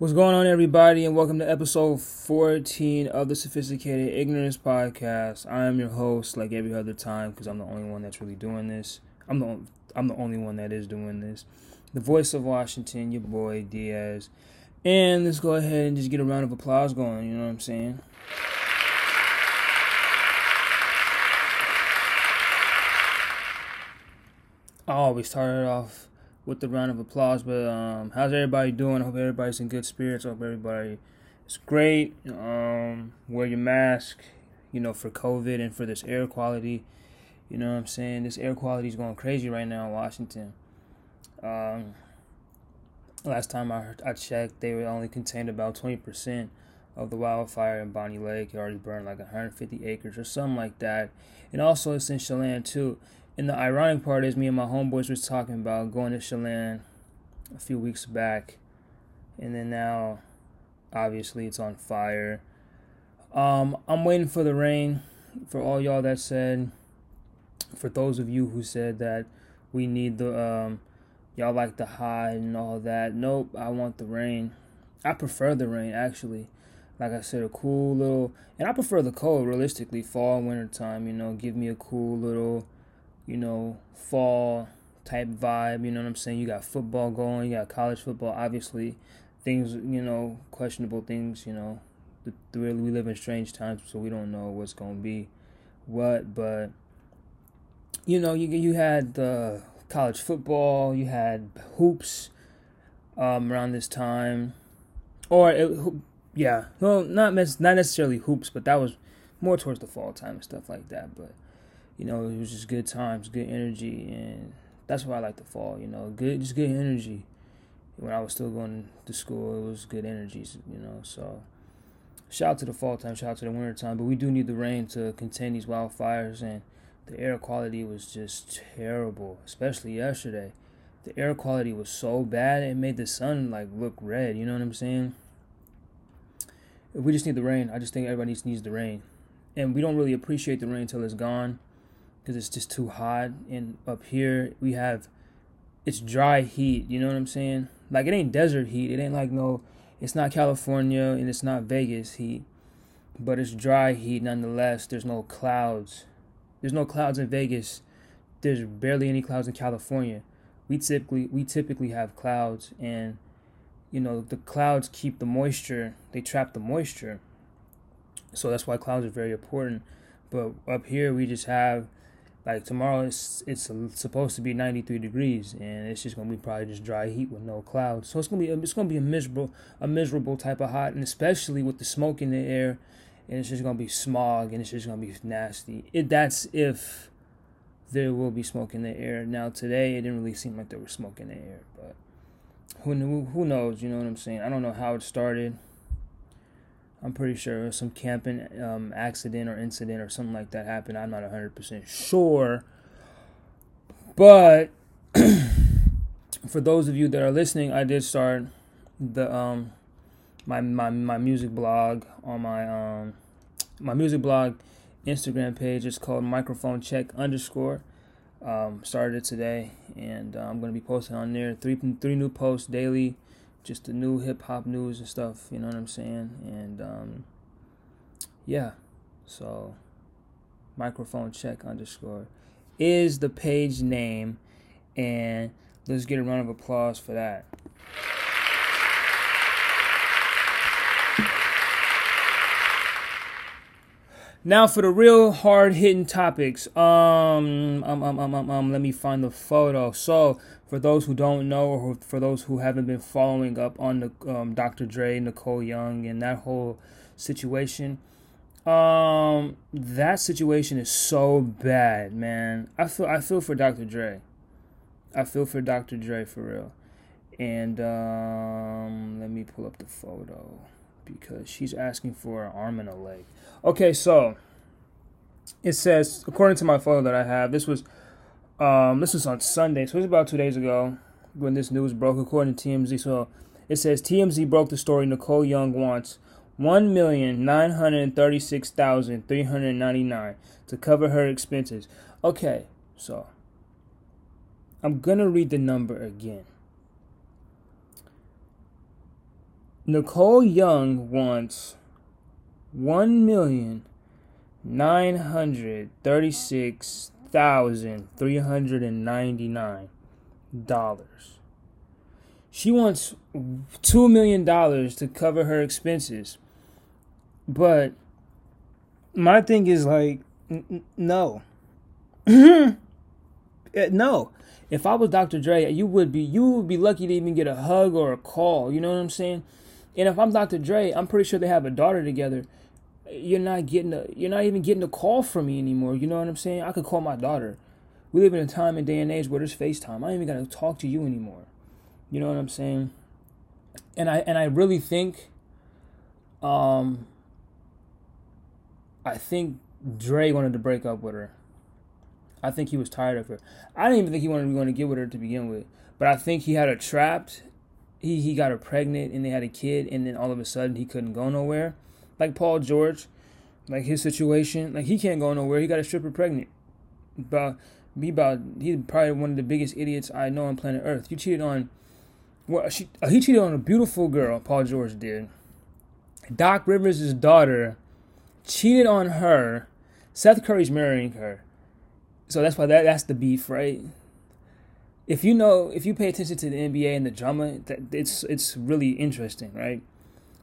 What's going on, everybody, and welcome to episode 14 of the Sophisticated Ignorance Podcast. I am your host, like every other time, because I'm the only one that's really doing this. I'm the I'm the only one that is doing this. The voice of Washington, your boy Diaz, and let's go ahead and just get a round of applause going. You know what I'm saying? I always started off with the round of applause. But um, how's everybody doing? I hope everybody's in good spirits. I hope everybody is great. Um, wear your mask, you know, for COVID and for this air quality. You know what I'm saying? This air quality is going crazy right now in Washington. Um, last time I I checked, they only contained about 20% of the wildfire in Bonney Lake. It already burned like 150 acres or something like that. And also, it's in Chelan too. And the ironic part is, me and my homeboys was talking about going to Chelan a few weeks back, and then now, obviously, it's on fire. Um, I'm waiting for the rain. For all y'all that said, for those of you who said that we need the um, y'all like the high and all that. Nope, I want the rain. I prefer the rain actually. Like I said, a cool little, and I prefer the cold. Realistically, fall, winter time. You know, give me a cool little you know, fall type vibe. You know what I'm saying? You got football going, you got college football. Obviously, things, you know, questionable things. You know, the, the we live in strange times, so we don't know what's gonna be what. But you know, you you had the college football, you had hoops um, around this time, or it, yeah, well, not mes- not necessarily hoops, but that was more towards the fall time and stuff like that. But you know, it was just good times, good energy, and that's why I like the fall. You know, good, just good energy. When I was still going to school, it was good energies. You know, so shout out to the fall time, shout out to the winter time, but we do need the rain to contain these wildfires, and the air quality was just terrible, especially yesterday. The air quality was so bad it made the sun like look red. You know what I'm saying? We just need the rain. I just think everybody needs, needs the rain, and we don't really appreciate the rain until it's gone because it's just too hot. And up here we have it's dry heat. You know what I'm saying? Like it ain't desert heat. It ain't like no. It's not California and it's not Vegas heat, but it's dry heat nonetheless. There's no clouds. There's no clouds in Vegas. There's barely any clouds in California. We typically we typically have clouds and you know the clouds keep the moisture. They trap the moisture. So that's why clouds are very important. But up here we just have like tomorrow it's it's supposed to be 93 degrees and it's just gonna be probably just dry heat with no clouds. So it's gonna be it's gonna be a miserable a miserable type of hot and especially with the smoke in the air and it's just gonna be smog and it's just gonna be nasty. It that's if there will be smoke in the air. Now today it didn't really seem like there was smoke in the air but who who knows you know what i'm saying? I don't know how it started I'm pretty sure some camping um, accident or incident or something like that happened. I'm not 100% sure. But for those of you that are listening, I did start the um my my, my music blog on my um my music blog Instagram page. It's called microphone check underscore. Um, started it today, and uh, I'm gonna be posting on there three three new posts daily just the new hip hop news and stuff. You know what I'm saying? And um, yeah, so microphone check underscore is the page name, and let's get a round of applause for that. Now for the real hard hitting topics. Um, um, um, um, um, um, let me find the photo. So for those who don't know, or for those who haven't been following up on the um, Dr. Dre, Nicole Young, and that whole situation, um, that situation is so bad, man. I feel I feel for Dr. Dre. I feel for Dr. Dre for real. And um, let me pull up the photo because she's asking for an arm and a leg. Okay, so it says according to my photo that I have, this was um, this was on Sunday, so it was about two days ago when this news broke. According to TMZ, so it says TMZ broke the story. Nicole Young wants one million nine hundred thirty-six thousand three hundred ninety-nine to cover her expenses. Okay, so I'm gonna read the number again. Nicole Young wants one million nine hundred thirty six thousand three hundred and ninety nine dollars. She wants two million dollars to cover her expenses, but my thing is like, n- no, eh, no. If I was Dr. Dre, you would be you would be lucky to even get a hug or a call. You know what I'm saying? And if I'm Dr. Dre, I'm pretty sure they have a daughter together. You're not getting a, you're not even getting a call from me anymore. You know what I'm saying? I could call my daughter. We live in a time and day and age where there's FaceTime. I ain't even gotta talk to you anymore. You know what I'm saying? And I and I really think, um, I think Dre wanted to break up with her. I think he was tired of her. I didn't even think he wanted to, going to get with her to begin with. But I think he had her trapped. He he got her pregnant and they had a kid and then all of a sudden he couldn't go nowhere. Like Paul George, like his situation, like he can't go nowhere. He got a stripper pregnant. Be about he's probably one of the biggest idiots I know on planet Earth. You cheated on well she uh, he cheated on a beautiful girl, Paul George did. Doc Rivers' daughter cheated on her. Seth Curry's marrying her. So that's why that that's the beef, right? If you know, if you pay attention to the NBA and the drama, that it's it's really interesting, right?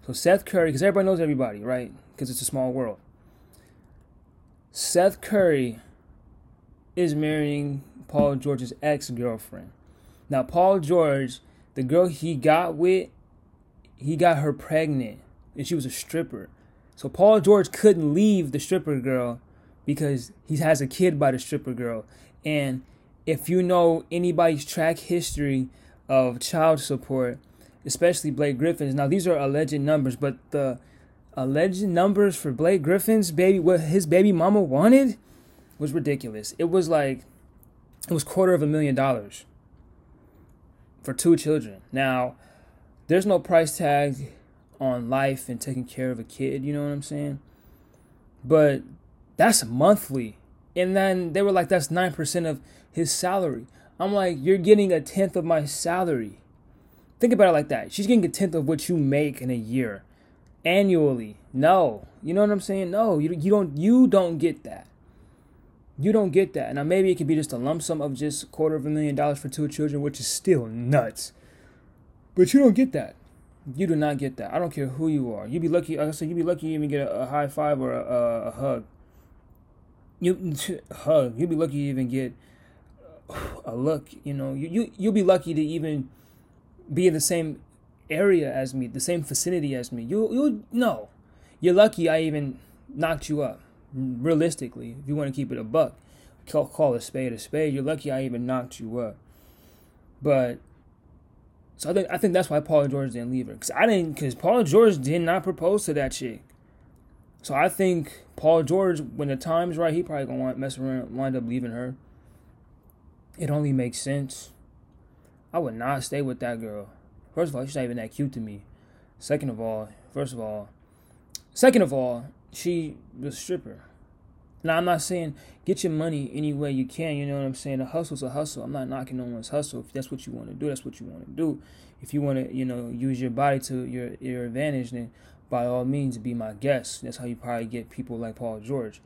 So Seth Curry, because everybody knows everybody, right? Because it's a small world. Seth Curry is marrying Paul George's ex girlfriend. Now, Paul George, the girl he got with, he got her pregnant, and she was a stripper. So Paul George couldn't leave the stripper girl because he has a kid by the stripper girl. And if you know anybody's track history of child support, especially Blake Griffin's, now these are alleged numbers, but the alleged numbers for Blake Griffin's baby, what his baby mama wanted, was ridiculous. It was like, it was quarter of a million dollars for two children. Now, there's no price tag on life and taking care of a kid, you know what I'm saying? But that's monthly. And then they were like, that's 9% of his salary. I'm like, you're getting a tenth of my salary. Think about it like that. She's getting a tenth of what you make in a year annually. No. You know what I'm saying? No, you, you don't you don't get that. You don't get that. Now maybe it could be just a lump sum of just a quarter of a million dollars for two children, which is still nuts. But you don't get that. You do not get that. I don't care who you are. You'd be lucky. Like I said, you'd be lucky you even get a, a high five or a, a, a hug you hug. You'll be lucky to even get a look. You know, you you you'll be lucky to even be in the same area as me, the same vicinity as me. You you no, you're lucky I even knocked you up. Realistically, if you want to keep it a buck, call, call a spade a spade. You're lucky I even knocked you up. But so I think I think that's why Paul George didn't leave her because I didn't because Paul George did not propose to that chick. So I think Paul George, when the time's right, he probably gonna want mess around, wind up leaving her. It only makes sense. I would not stay with that girl. First of all, she's not even that cute to me. Second of all, first of all, second of all, she was a stripper. Now I'm not saying get your money any way you can. You know what I'm saying? A hustle's a hustle. I'm not knocking no one's hustle. If that's what you want to do, that's what you want to do. If you want to, you know, use your body to your your advantage, then by all means be my guest. That's how you probably get people like Paul George.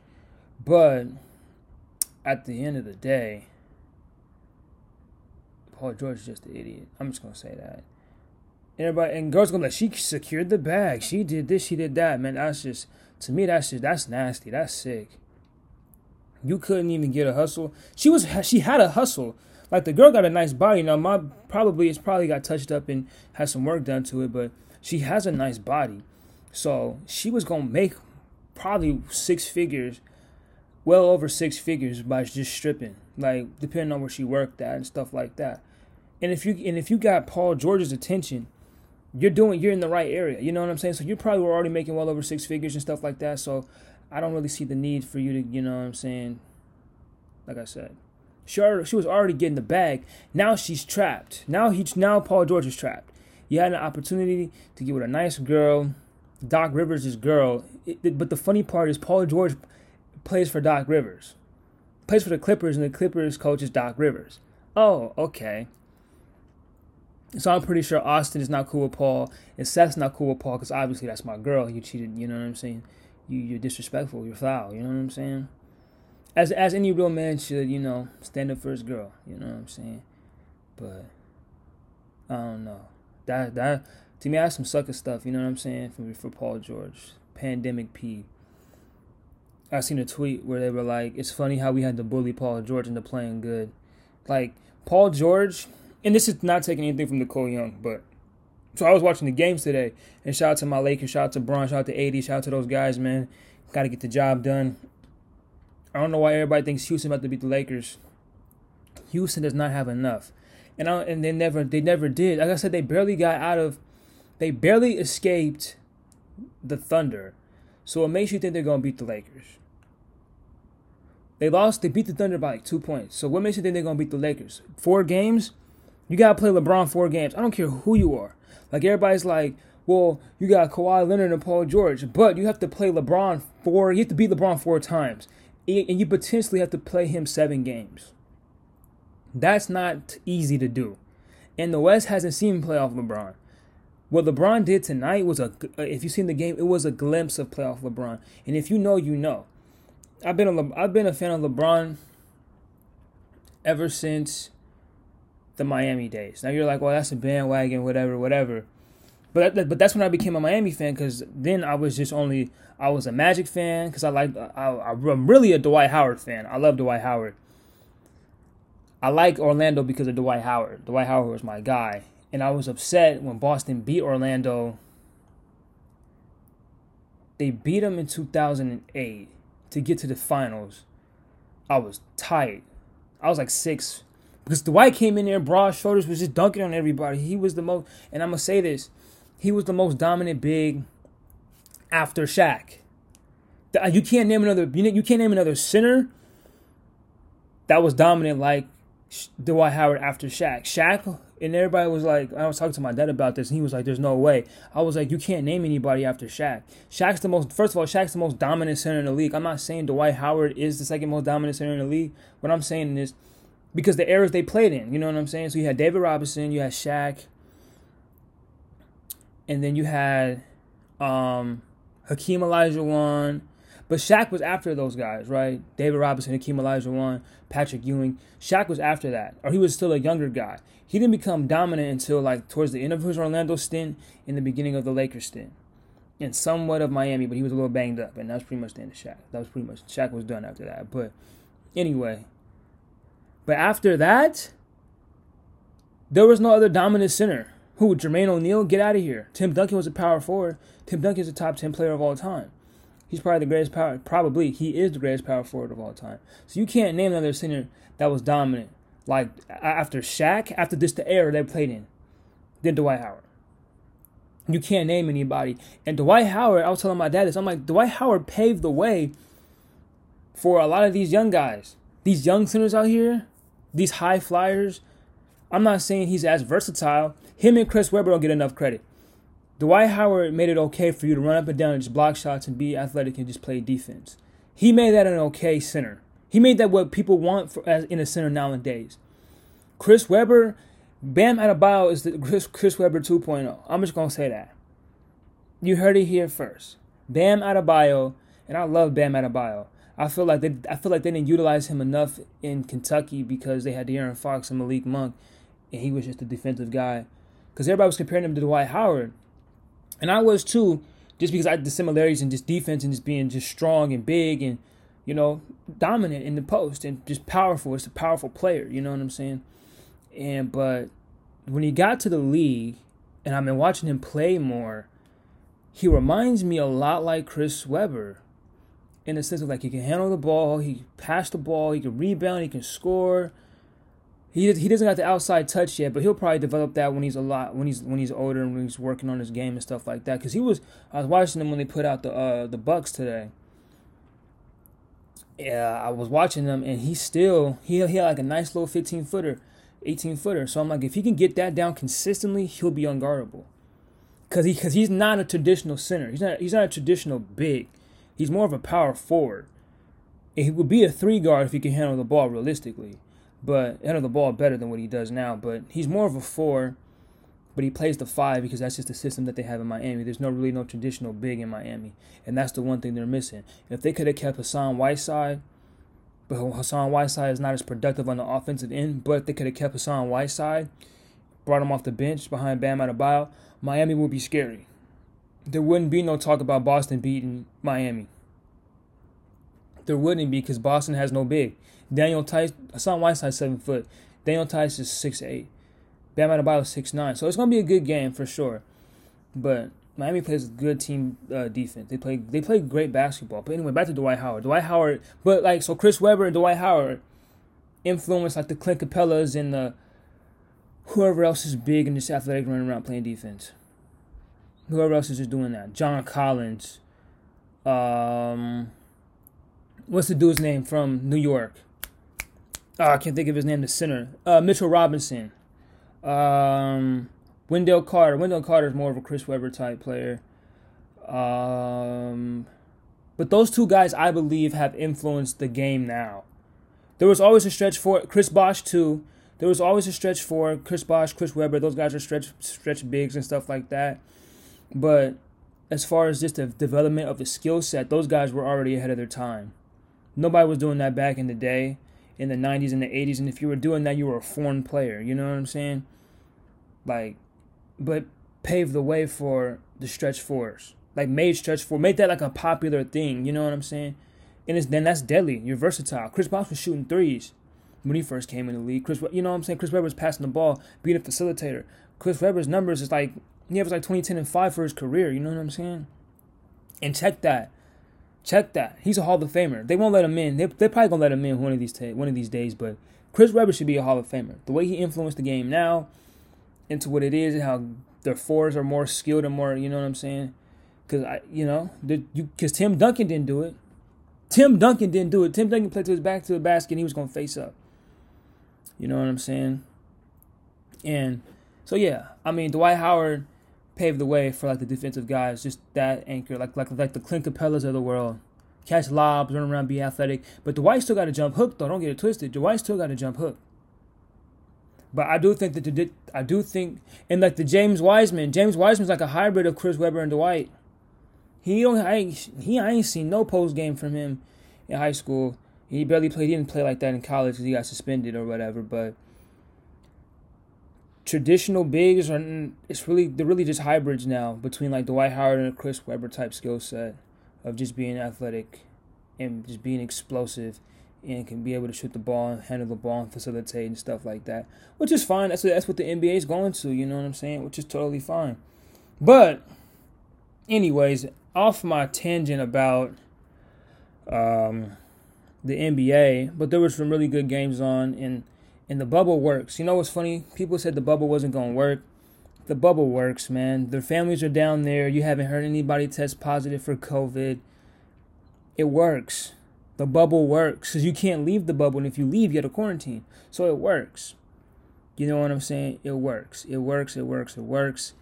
But at the end of the day, Paul George is just an idiot. I'm just gonna say that. And everybody and girls gonna like she secured the bag. She did this. She did that. Man, that's just to me. That's just that's nasty. That's sick. You couldn't even get a hustle. She was she had a hustle. Like the girl got a nice body. Now my probably it's probably got touched up and had some work done to it, but she has a nice body. So she was gonna make probably six figures, well over six figures by just stripping, like depending on where she worked at and stuff like that. And if you and if you got Paul George's attention, you're doing you're in the right area. You know what I'm saying? So you probably were already making well over six figures and stuff like that. So I don't really see the need for you to, you know what I'm saying? Like I said. She, she was already getting the bag. Now she's trapped. Now he's now Paul George is trapped. You had an opportunity to get with a nice girl Doc Rivers' girl. It, but the funny part is Paul George plays for Doc Rivers, plays for the Clippers, and the Clippers coach is Doc Rivers. Oh, okay. So I'm pretty sure Austin is not cool with Paul, and Seth's not cool with Paul because obviously that's my girl. You cheated, you know what I'm saying? You you're disrespectful, you're foul, you know what I'm saying? As as any real man should, you know, stand up for his girl, you know what I'm saying? But I don't know. That that to me that's some sucker stuff, you know what I'm saying? For for Paul George. Pandemic P. I seen a tweet where they were like, "It's funny how we had to bully Paul George into playing good." Like Paul George, and this is not taking anything from Nicole Young, but so I was watching the games today, and shout out to my Lakers, shout out to Bron, shout out to AD, shout out to those guys, man. Got to get the job done. I don't know why everybody thinks Houston about to beat the Lakers. Houston does not have enough, and I, and they never they never did. Like I said, they barely got out of, they barely escaped the Thunder. So it makes you think they're gonna beat the Lakers. They lost. They beat the Thunder by like two points. So what makes you think they're gonna beat the Lakers? Four games. You gotta play LeBron four games. I don't care who you are. Like everybody's like, well, you got Kawhi Leonard and Paul George, but you have to play LeBron four. You have to beat LeBron four times, and you potentially have to play him seven games. That's not easy to do, and the West hasn't seen playoff LeBron. What LeBron did tonight was a. If you've seen the game, it was a glimpse of playoff LeBron, and if you know, you know. I've been a Le, I've been a fan of LeBron ever since the Miami days. Now you're like, well, that's a bandwagon, whatever, whatever. But that, but that's when I became a Miami fan because then I was just only I was a Magic fan because I like I, I'm really a Dwight Howard fan. I love Dwight Howard. I like Orlando because of Dwight Howard. Dwight Howard was my guy, and I was upset when Boston beat Orlando. They beat them in 2008 to get to the finals, I was tight. I was like six because Dwight came in there, broad shoulders, was just dunking on everybody. He was the most, and I'm gonna say this, he was the most dominant big after Shaq. Uh, you can't name another. You can't name another center that was dominant like Dwight Howard after Shaq. Shaq and everybody was like, I was talking to my dad about this, and he was like, "There's no way." I was like, "You can't name anybody after Shaq. Shaq's the most. First of all, Shaq's the most dominant center in the league. I'm not saying Dwight Howard is the second most dominant center in the league. What I'm saying is because the eras they played in. You know what I'm saying? So you had David Robinson, you had Shaq, and then you had um, Hakeem Olajuwon, but Shaq was after those guys, right? David Robinson, Hakeem Olajuwon, Patrick Ewing. Shaq was after that, or he was still a younger guy. He didn't become dominant until like towards the end of his Orlando stint, in the beginning of the Lakers stint, and somewhat of Miami, but he was a little banged up, and that was pretty much the end of Shaq. That was pretty much Shaq was done after that. But anyway, but after that, there was no other dominant center. Who? Jermaine O'Neal? Get out of here. Tim Duncan was a power forward. Tim Duncan is a top ten player of all time. He's probably the greatest power. Probably he is the greatest power forward of all time. So you can't name another center that was dominant like after Shaq, after this the era they played in, than Dwight Howard. You can't name anybody. And Dwight Howard, I was telling my dad this. I'm like, Dwight Howard paved the way for a lot of these young guys, these young centers out here, these high flyers. I'm not saying he's as versatile. Him and Chris Webber don't get enough credit. Dwight Howard made it okay for you to run up and down and just block shots and be athletic and just play defense. He made that an okay center. He made that what people want for, as in a center nowadays. Chris Webber, Bam Adebayo is the Chris, Chris Webber 2.0. I'm just gonna say that. You heard it here first. Bam Adebayo, and I love Bam Adebayo. I feel like they I feel like they didn't utilize him enough in Kentucky because they had De'Aaron Fox and Malik Monk, and he was just a defensive guy. Because everybody was comparing him to Dwight Howard. And I was too, just because I had the similarities in just defense and just being just strong and big and, you know, dominant in the post and just powerful. It's a powerful player, you know what I'm saying? And but when he got to the league and I've been watching him play more, he reminds me a lot like Chris Webber. In the sense of like he can handle the ball, he pass the ball, he can rebound, he can score he he doesn't got the outside touch yet, but he'll probably develop that when he's a lot when he's when he's older and when he's working on his game and stuff like that. Because he was I was watching him when they put out the uh, the Bucks today. Yeah, I was watching them and he still he he had like a nice little fifteen footer, eighteen footer. So I'm like, if he can get that down consistently, he'll be unguardable. Cause he cause he's not a traditional center. He's not he's not a traditional big. He's more of a power forward. He would be a three guard if he can handle the ball realistically but handle the ball better than what he does now. But he's more of a four, but he plays the five because that's just the system that they have in Miami. There's no really no traditional big in Miami, and that's the one thing they're missing. If they could have kept Hassan Whiteside, but Hassan Whiteside is not as productive on the offensive end, but if they could have kept Hassan Whiteside, brought him off the bench behind Bam Adebayo, Miami would be scary. There wouldn't be no talk about Boston beating Miami. There wouldn't be because Boston has no big. Daniel Theis, Hassan Whiteside seven foot. Daniel Theis is six eight. Bam Adebayo six nine. So it's gonna be a good game for sure. But Miami plays a good team uh, defense. They play they play great basketball. But anyway, back to Dwight Howard. Dwight Howard, but like so, Chris Webber and Dwight Howard influence like the Clint Capelas and the whoever else is big and just athletic running around playing defense. Whoever else is just doing that. John Collins. Um, what's the dude's name from New York? Oh, I can't think of his name. The center, uh, Mitchell Robinson. Um, Wendell Carter. Wendell Carter is more of a Chris Webber type player. Um, but those two guys, I believe, have influenced the game now. There was always a stretch for Chris Bosh too. There was always a stretch for Chris Bosh, Chris Webber. Those guys are stretch stretch bigs and stuff like that. But as far as just the development of the skill set, those guys were already ahead of their time. Nobody was doing that back in the day, in the 90s and the 80s. And if you were doing that, you were a foreign player. You know what I'm saying? Like, but paved the way for the stretch fours. Like made stretch four, made that like a popular thing. You know what I'm saying? And it's, then that's deadly. You're versatile. Chris Bosh was shooting threes when he first came in the league. Chris, you know what I'm saying? Chris Webber was passing the ball, being a facilitator. Chris Webber's numbers is like he was like 20, 10, and 5 for his career. You know what I'm saying? And check that. Check that. He's a Hall of Famer. They won't let him in. They they're probably gonna let him in one of these t- one of these days. But Chris Webber should be a Hall of Famer. The way he influenced the game now into what it is and how their fours are more skilled and more. You know what I'm saying? Because I, you know, because Tim Duncan didn't do it. Tim Duncan didn't do it. Tim Duncan played to his back to the basket and he was gonna face up. You know what I'm saying? And so yeah, I mean Dwight Howard paved the way for like the defensive guys, just that anchor, like like like the Clint Capelas of the world. Catch lobs, run around, be athletic. But Dwight still got to jump hook though. Don't get it twisted. Dwight still got to jump hook. But I do think that the I do think and like the James Wiseman, James Wiseman's like a hybrid of Chris Webber and Dwight. He don't I ain't, he I ain't seen no post game from him in high school. He barely played. He didn't play like that in college because he got suspended or whatever. But traditional bigs are it's really they're really just hybrids now between like Dwight Howard and a Chris Webber type skill set of just being athletic and just being explosive and can be able to shoot the ball and handle the ball and facilitate and stuff like that, which is fine. That's what, that's what the NBA is going to. You know what I'm saying? Which is totally fine. But, anyways, off my tangent about um, the NBA, but there were some really good games on, and and the bubble works. You know what's funny? People said the bubble wasn't gonna work. The bubble works, man. Their families are down there. You haven't heard anybody test positive for COVID. It works. The bubble works because you can't leave the bubble, and if you leave, you have to quarantine. So it works. You know what I'm saying? It works. It works. It works. It works.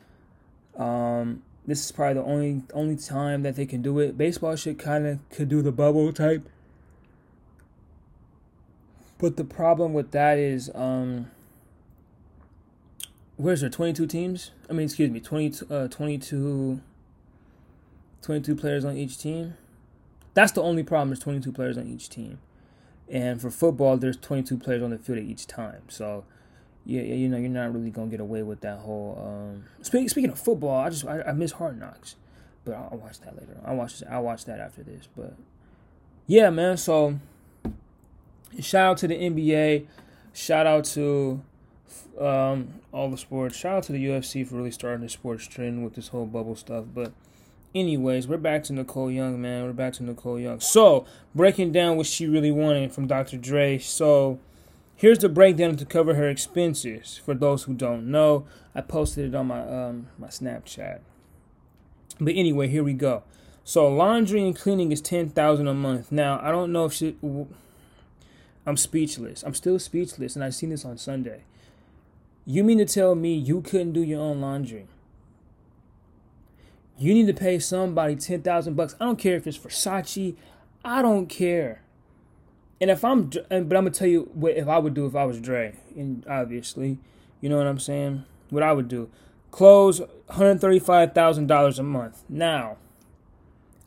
Um, this is probably the only only time that they can do it. Baseball should kind of could do the bubble type but the problem with that is, um, where's there? 22 teams? I mean, excuse me, 20, uh, 22, 22 players on each team. That's the only problem. There's 22 players on each team. And for football, there's 22 players on the field at each time. So, yeah, you know, you're not really gonna get away with that whole. Um, speaking speaking of football, I just I, I miss Hard Knocks, but I'll, I'll watch that later. I'll watch I'll watch that after this. But yeah, man. So shout out to the NBA. Shout out to um, all the sports. Shout out to the UFC for really starting the sports trend with this whole bubble stuff. But, anyways, we're back to Nicole Young, man. We're back to Nicole Young. So, breaking down what she really wanted from Dr. Dre. So, here's the breakdown to cover her expenses. For those who don't know, I posted it on my um my Snapchat. But anyway, here we go. So, laundry and cleaning is ten thousand a month. Now, I don't know if she I'm speechless. I'm still speechless, and I seen this on Sunday. You mean to tell me you couldn't do your own laundry? You need to pay somebody ten thousand bucks. I don't care if it's Versace. I don't care. And if I'm, but I'm gonna tell you what if I would do if I was Dre, and obviously, you know what I'm saying. What I would do, Clothes, $135,000 a month. Now,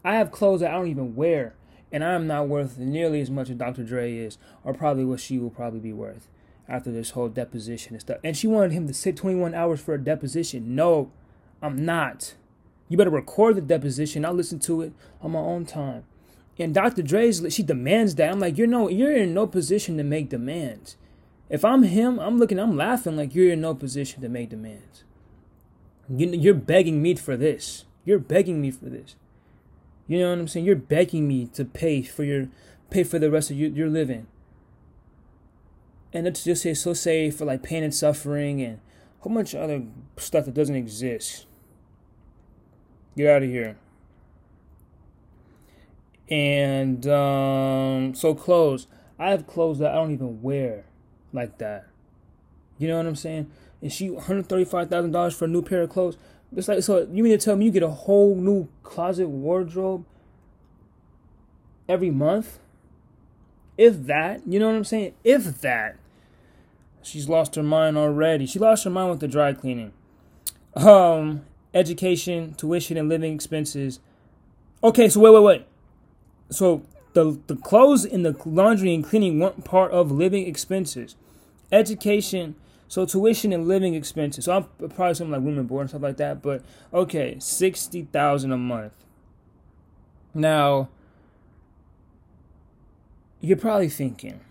I have clothes that I don't even wear, and I am not worth nearly as much as Dr. Dre is, or probably what she will probably be worth after this whole deposition and stuff. And she wanted him to sit 21 hours for a deposition. No, I'm not. You better record the deposition. I'll listen to it on my own time. And Dr. Dre's she demands that. I'm like, you're no, you're in no position to make demands. If I'm him, I'm looking, I'm laughing like you're in no position to make demands. You're begging me for this. You're begging me for this. You know what I'm saying? You're begging me to pay for your pay for the rest of your, your living. And let's just say so say for like pain and suffering and a whole bunch of other stuff that doesn't exist. Get out of here. And um, so clothes. I have clothes that I don't even wear like that. You know what I'm saying? And she $135,000 for a new pair of clothes. It's like, so you mean to tell me you get a whole new closet wardrobe every month? If that, you know what I'm saying? If that. She's lost her mind already. She lost her mind with the dry cleaning. Um, education, tuition, and living expenses. Okay, so wait, wait, wait. So the the clothes in the laundry and cleaning weren't part of living expenses. Education, so tuition and living expenses. So I'm probably something like room and board and stuff like that. But okay, sixty thousand a month. Now, you're probably thinking,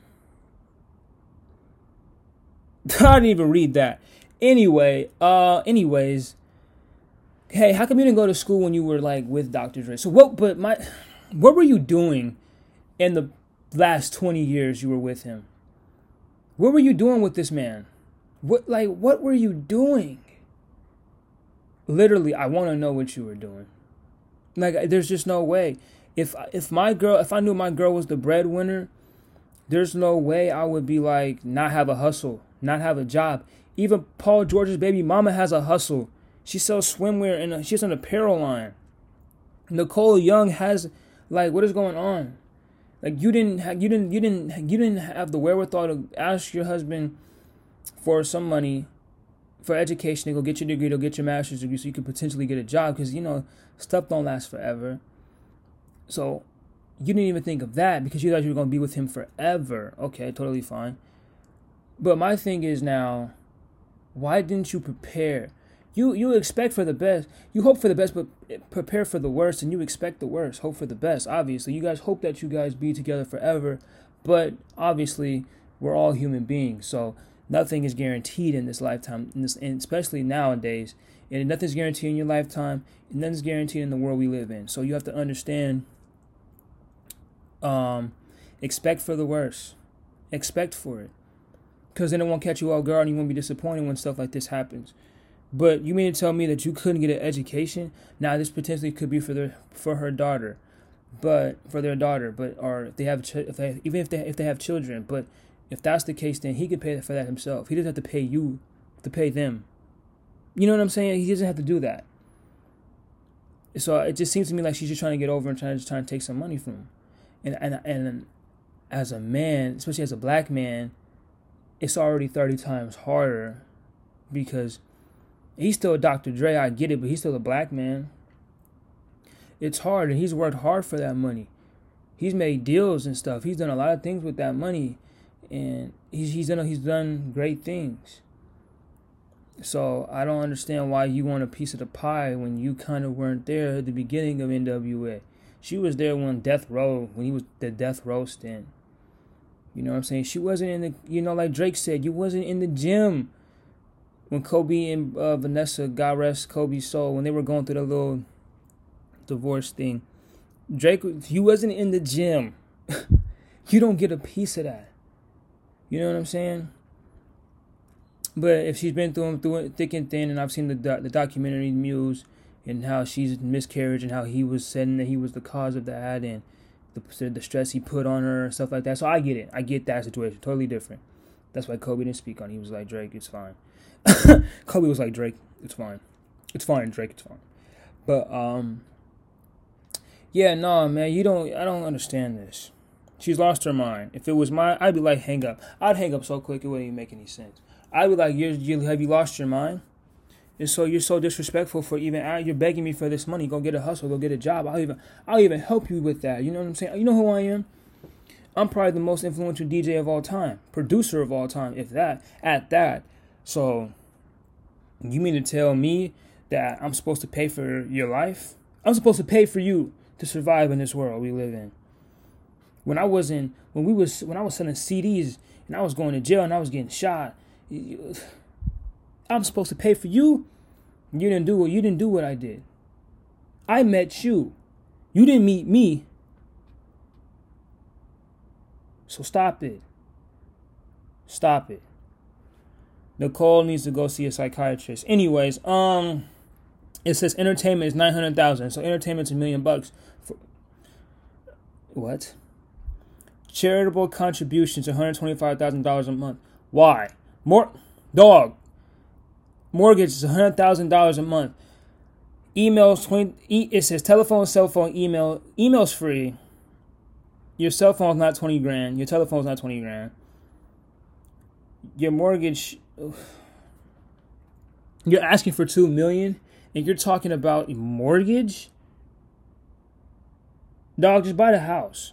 I didn't even read that. Anyway, uh, anyways, hey, how come you didn't go to school when you were like with Dr. Dre? So what? But my, what were you doing in the last twenty years you were with him? What were you doing with this man? What like what were you doing? Literally, I want to know what you were doing. Like, there's just no way. If if my girl, if I knew my girl was the breadwinner, there's no way I would be like not have a hustle, not have a job. Even Paul George's baby mama has a hustle. She sells swimwear and uh, she's an apparel line. Nicole Young has like what is going on? Like you didn't have, you didn't you didn't you didn't have the wherewithal to ask your husband for some money for education to go get your degree, to get your master's degree, so you could potentially get a job. Because you know stuff don't last forever. So you didn't even think of that because you thought you were gonna be with him forever. Okay, totally fine. But my thing is now, why didn't you prepare? You you expect for the best. You hope for the best, but prepare for the worst, and you expect the worst. Hope for the best. Obviously, you guys hope that you guys be together forever, but obviously, we're all human beings, so nothing is guaranteed in this lifetime, in this, and especially nowadays. And nothing's guaranteed in your lifetime, and nothing's guaranteed in the world we live in. So you have to understand. Um, expect for the worst. Expect for it, because then it won't catch you off guard, and you won't be disappointed when stuff like this happens. But you mean to tell me that you couldn't get an education? Now this potentially could be for their for her daughter, but for their daughter, but or if they have if they even if they if they have children, but if that's the case, then he could pay for that himself. He doesn't have to pay you to pay them. You know what I'm saying? He doesn't have to do that. So it just seems to me like she's just trying to get over and trying to trying to take some money from him. And and and as a man, especially as a black man, it's already thirty times harder because he's still Dr. Dre. I get it, but he's still a black man. It's hard, and he's worked hard for that money. He's made deals and stuff. He's done a lot of things with that money and he's he's done he's done great things. So I don't understand why you want a piece of the pie when you kind of weren't there at the beginning of NWA. She was there when Death Row when he was the Death Row stand. You know what I'm saying? She wasn't in the you know like Drake said you wasn't in the gym when Kobe and uh, Vanessa God rest Kobe's soul when they were going through the little divorce thing. Drake, you wasn't in the gym. you don't get a piece of that. You know what I'm saying? But if she's been through through it thick and thin, and I've seen the the documentary Muse and how she's miscarriage and how he was saying that he was the cause of that and the the stress he put on her and stuff like that. So I get it. I get that situation. Totally different. That's why Kobe didn't speak on. It. He was like Drake, it's fine. Kobe was like Drake, it's fine. It's fine, Drake, it's fine. But um, yeah, no, man, you don't. I don't understand this. She's lost her mind. If it was mine, I'd be like, hang up. I'd hang up so quick it wouldn't even make any sense. I'd be like, you, you have you lost your mind? And so you're so disrespectful for even ah, you're begging me for this money. Go get a hustle. Go get a job. I'll even I'll even help you with that. You know what I'm saying? You know who I am? I'm probably the most influential DJ of all time, producer of all time, if that, at that. So you mean to tell me that I'm supposed to pay for your life? I'm supposed to pay for you to survive in this world we live in. When I was in, when we was, when I was selling CDs and I was going to jail and I was getting shot, I'm supposed to pay for you. You didn't do what you didn't do what I did. I met you. You didn't meet me. So stop it. Stop it. Nicole needs to go see a psychiatrist. Anyways, um, it says entertainment is nine hundred thousand. So entertainment's a million bucks. For, what? Charitable contributions one hundred twenty-five thousand dollars a month. Why? More dog. Mortgage is one hundred thousand dollars a month. Emails twenty. It says telephone, cell phone, email. Emails free. Your cell phone's not twenty grand. Your telephone's not twenty grand. Your mortgage you're asking for two million and you're talking about a mortgage? Dog, just buy the house.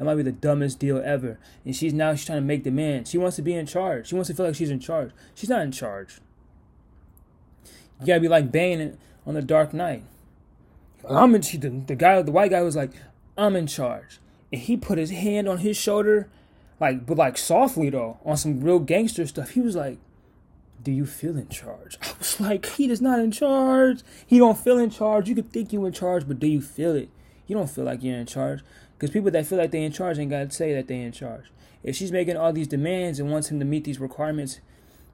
That might be the dumbest deal ever. And she's now she's trying to make demands. She wants to be in charge. She wants to feel like she's in charge. She's not in charge. You gotta be like Bane on the Dark Knight. I'm in. The, the guy, the white guy, was like, "I'm in charge," and he put his hand on his shoulder, like, but like softly though, on some real gangster stuff. He was like, do you feel in charge? I was like, he is not in charge. He don't feel in charge. You could think you in charge, but do you feel it? You don't feel like you're in charge. Because people that feel like they're in charge ain't got to say that they're in charge. If she's making all these demands and wants him to meet these requirements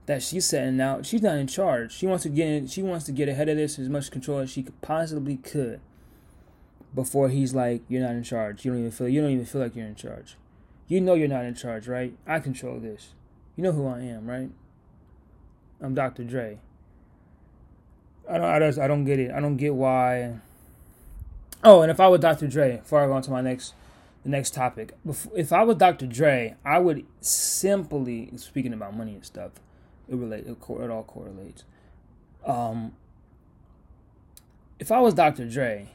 that she's setting out, she's not in charge. She wants to get in, she wants to get ahead of this as much control as she could possibly could before he's like, You're not in charge. You don't even feel you don't even feel like you're in charge. You know you're not in charge, right? I control this. You know who I am, right? I'm Dr. Dre. I don't, I just, I don't get it. I don't get why. Oh, and if I was Dr. Dre, before I go on to my next, the next topic, if I was Dr. Dre, I would simply, speaking about money and stuff, it relate, it, it all correlates. Um, if I was Dr. Dre,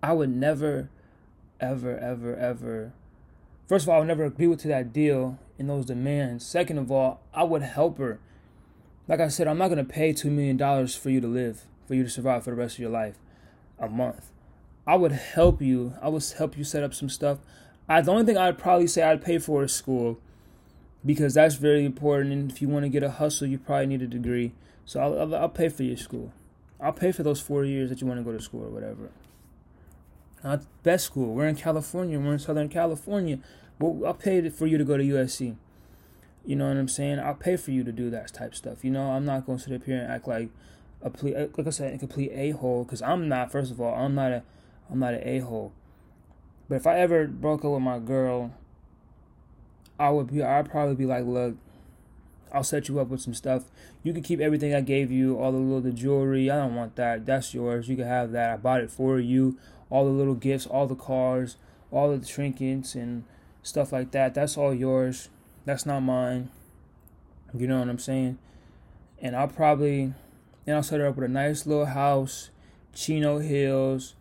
I would never, ever, ever, ever. First of all, I would never agree with to that deal and those demands. Second of all, I would help her. Like I said, I'm not gonna pay two million dollars for you to live, for you to survive for the rest of your life, a month. I would help you. I would help you set up some stuff. I the only thing I'd probably say I'd pay for is school, because that's very important. And if you want to get a hustle, you probably need a degree. So I'll, I'll, I'll pay for your school. I'll pay for those four years that you want to go to school or whatever. Not best school. We're in California. We're in Southern California. Well, I'll pay for you to go to USC. You know what I'm saying? I'll pay for you to do that type stuff. You know, I'm not going to sit up here and act like a ple- like I said, a complete a hole because I'm not. First of all, I'm not a, I'm not an a hole. But if I ever broke up with my girl, I would be. I'd probably be like, look, I'll set you up with some stuff. You can keep everything I gave you, all the little the jewelry. I don't want that. That's yours. You can have that. I bought it for you. All the little gifts, all the cars, all the trinkets, and stuff like that. That's all yours. That's not mine. You know what I'm saying? And I'll probably, and I'll set her up with a nice little house, Chino Hills,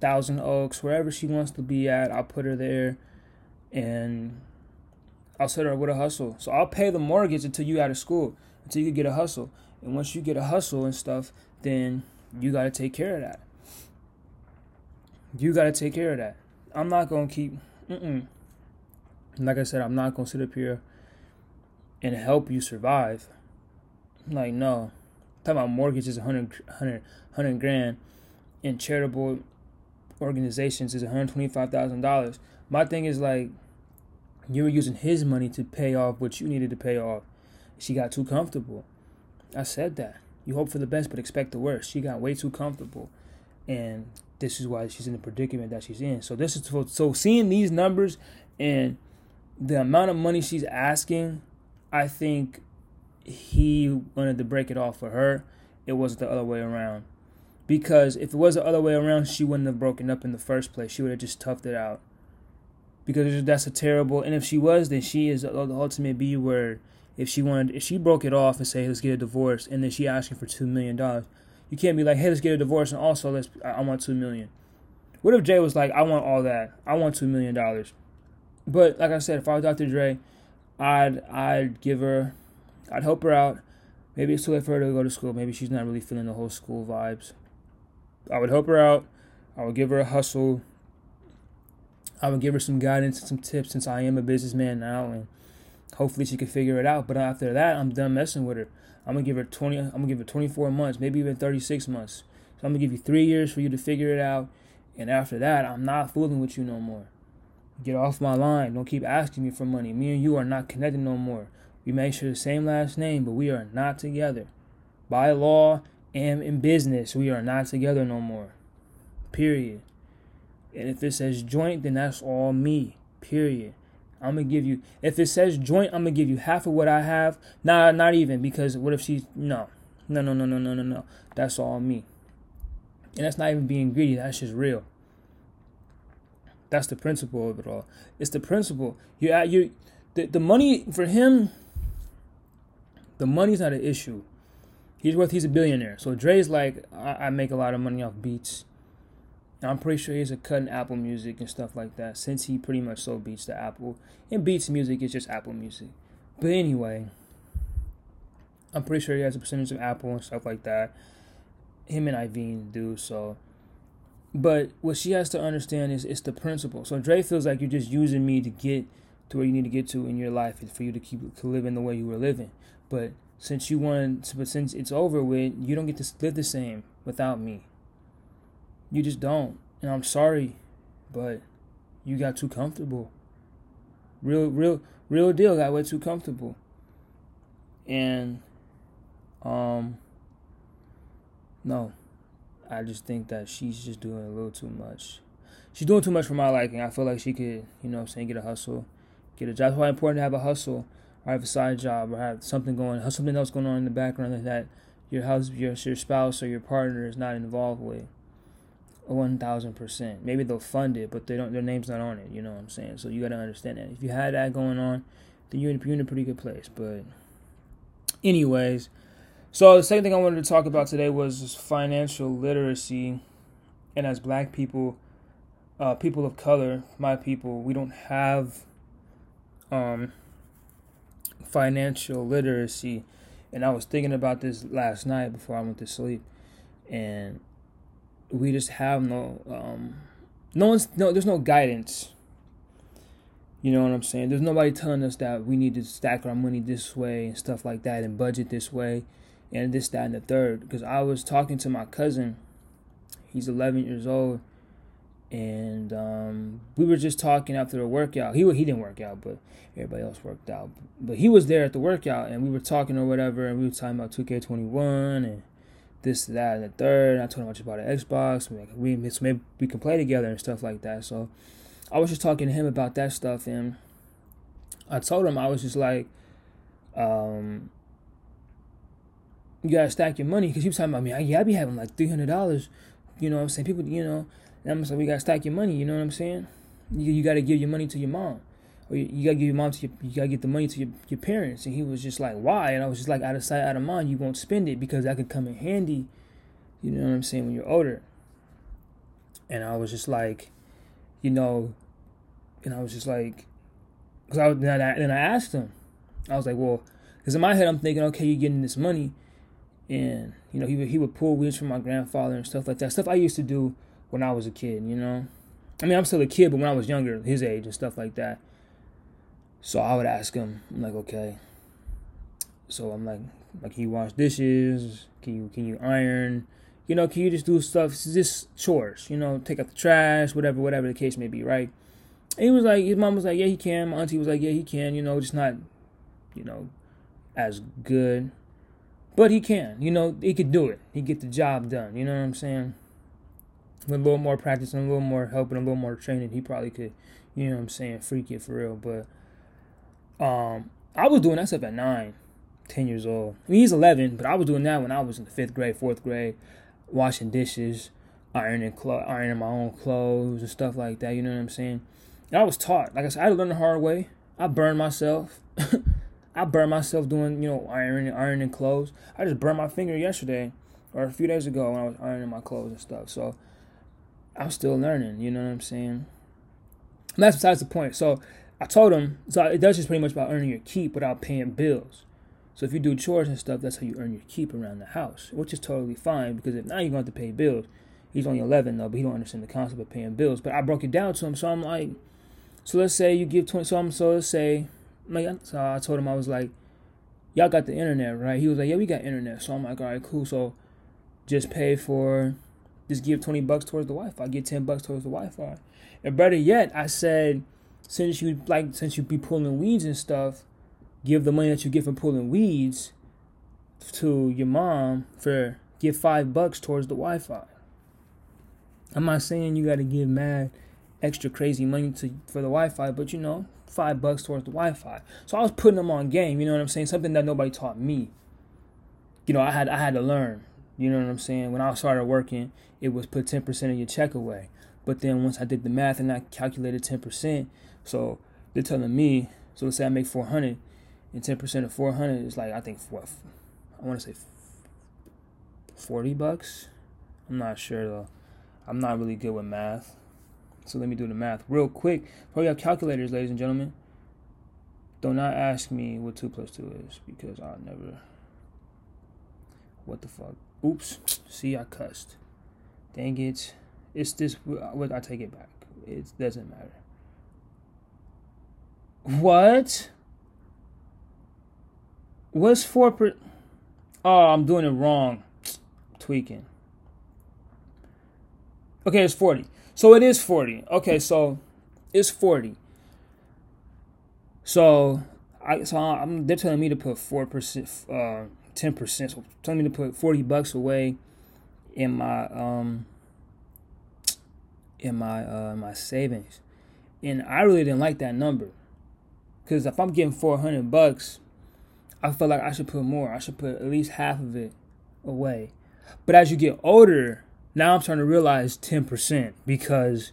Thousand Oaks, wherever she wants to be at. I'll put her there, and I'll set her up with a hustle. So I'll pay the mortgage until you out of school, until you get a hustle. And once you get a hustle and stuff, then you got to take care of that. You got to take care of that. I'm not gonna keep. Mm-mm like I said, I'm not gonna sit up here and help you survive. Like no, talking about mortgages, 100, 100, 100 grand, and charitable organizations is one hundred twenty five thousand dollars. My thing is like, you were using his money to pay off what you needed to pay off. She got too comfortable. I said that. You hope for the best but expect the worst. She got way too comfortable, and this is why she's in the predicament that she's in. So this is so seeing these numbers and the amount of money she's asking, I think he wanted to break it off for her. It wasn't the other way around. Because if it was the other way around, she wouldn't have broken up in the first place. She would have just toughed it out. Because that's a terrible. And if she was, then she is the ultimate B word. If she wanted, if she broke it off and say, "Let's get a divorce," and then she asking for two million dollars, you can't be like, "Hey, let's get a divorce," and also let's. I want two million. What if Jay was like, "I want all that. I want two million dollars." But like I said, if I was Dr. Dre, I'd I'd give her, I'd help her out. Maybe it's too late for her to go to school. Maybe she's not really feeling the whole school vibes. I would help her out. I would give her a hustle. I would give her some guidance and some tips since I am a businessman now, and hopefully she can figure it out. But after that, I'm done messing with her. I'm gonna give her 20. I'm gonna give her 24 months, maybe even 36 months. So I'm gonna give you three years for you to figure it out, and after that, I'm not fooling with you no more. Get off my line. Don't keep asking me for money. Me and you are not connected no more. We may share the same last name, but we are not together. By law and in business, we are not together no more. Period. And if it says joint, then that's all me. Period. I'm gonna give you. If it says joint, I'm gonna give you half of what I have. Nah, not even because what if she's no, no, no, no, no, no, no, no. That's all me. And that's not even being greedy. That's just real. That's the principle of it all. It's the principle. You you the, the money for him. The money's not an issue. He's worth. He's a billionaire. So Dre's like, I, I make a lot of money off beats. I'm pretty sure he's a cut in Apple Music and stuff like that. Since he pretty much sold beats to Apple, and Beats Music is just Apple Music. But anyway, I'm pretty sure he has a percentage of Apple and stuff like that. Him and Iovine do so. But what she has to understand is it's the principle. So Dre feels like you're just using me to get to where you need to get to in your life for you to keep in the way you were living. But since you want, but since it's over with, you don't get to live the same without me. You just don't, and I'm sorry, but you got too comfortable. Real, real, real deal. Got way too comfortable, and um, no, I just think that she's just doing a little too much. She's doing too much for my liking. I feel like she could, you know I'm saying, get a hustle, get a job. That's why it's important to have a hustle or have a side job or have something going, something else going on in the background that your house, your, your spouse or your partner is not involved with. One thousand percent. Maybe they'll fund it, but they don't. Their name's not on it. You know what I'm saying? So you got to understand that. If you had that going on, then you're in, you're in a pretty good place. But, anyways, so the second thing I wanted to talk about today was financial literacy, and as Black people, uh, people of color, my people, we don't have um, financial literacy. And I was thinking about this last night before I went to sleep, and we just have no, um, no one's no. There's no guidance. You know what I'm saying? There's nobody telling us that we need to stack our money this way and stuff like that, and budget this way and this, that, and the third. Because I was talking to my cousin, he's 11 years old, and um, we were just talking after the workout. He he didn't work out, but everybody else worked out. But he was there at the workout, and we were talking or whatever, and we were talking about 2K21 and this, that, and the third. And I told him much about an Xbox. We maybe we can play together and stuff like that. So I was just talking to him about that stuff, and I told him I was just like, um, you gotta stack your money because he was talking about me. Yeah, I be having like three hundred dollars. You know what I'm saying? People, you know, and I'm just like, we gotta stack your money. You know what I'm saying? You, you gotta give your money to your mom, or you, you gotta give your mom to your, you gotta get the money to your, your parents. And he was just like, why? And I was just like, out of sight, out of mind. You won't spend it because that could come in handy. You know what I'm saying when you're older. And I was just like, you know, and I was just like, because I then I, then I asked him, I was like, well, because in my head I'm thinking, okay, you're getting this money and you know he would he would pull weeds from my grandfather and stuff like that. Stuff I used to do when I was a kid. You know, I mean I'm still a kid, but when I was younger, his age and stuff like that. So I would ask him, I'm like, okay. So I'm like, like, can you wash dishes? Can you can you iron? You know, can you just do stuff, just chores? You know, take out the trash, whatever, whatever the case may be, right? And he was like, his mom was like, yeah, he can. My auntie was like, yeah, he can. You know, just not, you know, as good but he can, you know, he could do it. He get the job done. You know what I'm saying? With a little more practice and a little more help and a little more training, he probably could, you know what I'm saying, freak it for real. But um, I was doing that stuff at nine, 10 years old. I mean, he's 11, but I was doing that when I was in the fifth grade, fourth grade, washing dishes, ironing, clo- ironing my own clothes and stuff like that. You know what I'm saying? And I was taught. Like I said, I learned the hard way. I burned myself. I burned myself doing, you know, ironing, ironing clothes. I just burned my finger yesterday or a few days ago when I was ironing my clothes and stuff. So I'm still learning. You know what I'm saying? And that's besides the point. So I told him. So it does just pretty much about earning your keep without paying bills. So if you do chores and stuff, that's how you earn your keep around the house, which is totally fine because if now you're going to have to pay bills. He's only 11 though, but he don't understand the concept of paying bills. But I broke it down to him, so I'm like, so let's say you give 20. So I'm so let's say, like, so I told him I was like, y'all got the internet, right? He was like, yeah, we got internet. So I'm like, all right, cool. So just pay for, just give 20 bucks towards the Wi-Fi. Get 10 bucks towards the Wi-Fi. And better yet, I said, since you like, since you be pulling weeds and stuff, give the money that you get from pulling weeds to your mom for give five bucks towards the Wi-Fi. I'm not saying you got to give mad extra crazy money to for the Wi-Fi, but you know, five bucks towards the Wi-Fi. So I was putting them on game. You know what I'm saying? Something that nobody taught me. You know, I had I had to learn. You know what I'm saying? When I started working, it was put 10% of your check away. But then once I did the math and I calculated 10%, so they're telling me, so let's say I make 400, and 10% of 400 is like I think what I want to say 40 bucks. I'm not sure though. I'm not really good with math. So let me do the math real quick. For your calculators, ladies and gentlemen, do not ask me what 2 plus 2 is because I'll never. What the fuck? Oops. See, I cussed. Dang it. It's this. What I take it back. It doesn't matter. What? What's 4 per. Oh, I'm doing it wrong. Tweaking. Okay, it's 40. So it is 40. Okay, so it's 40. So I so I'm they're telling me to put 4% uh 10%. So telling me to put 40 bucks away in my um in my uh my savings. And I really didn't like that number. Cuz if I'm getting 400 bucks, I feel like I should put more. I should put at least half of it away. But as you get older, now I'm starting to realize 10% because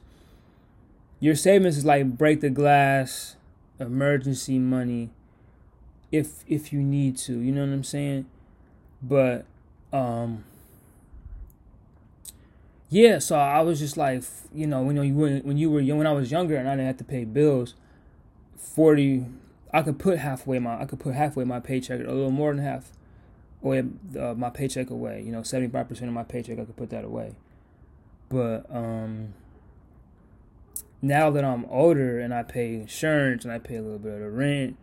your savings is like break the glass, emergency money if if you need to, you know what I'm saying? But um yeah, so I was just like, you know, when you were when you were young, when I was younger and I didn't have to pay bills, 40 I could put halfway my I could put halfway my paycheck, a little more than half away uh, my paycheck away. You know, seventy five percent of my paycheck, I could put that away. But um, now that I'm older and I pay insurance and I pay a little bit of the rent,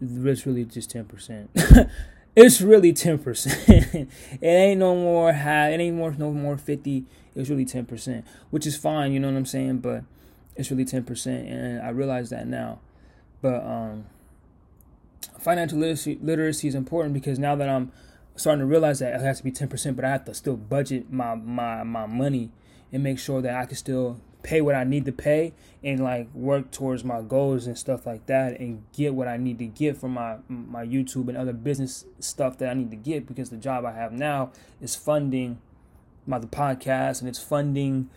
it's really just ten percent. it's really ten percent. it ain't no more high. It ain't more no more fifty. It's really ten percent, which is fine. You know what I'm saying? But it's really ten percent, and I realize that now. But um, financial literacy, literacy is important because now that I'm starting to realize that it has to be 10%, but I have to still budget my, my, my money and make sure that I can still pay what I need to pay and like work towards my goals and stuff like that and get what I need to get from my my YouTube and other business stuff that I need to get because the job I have now is funding my the podcast and it's funding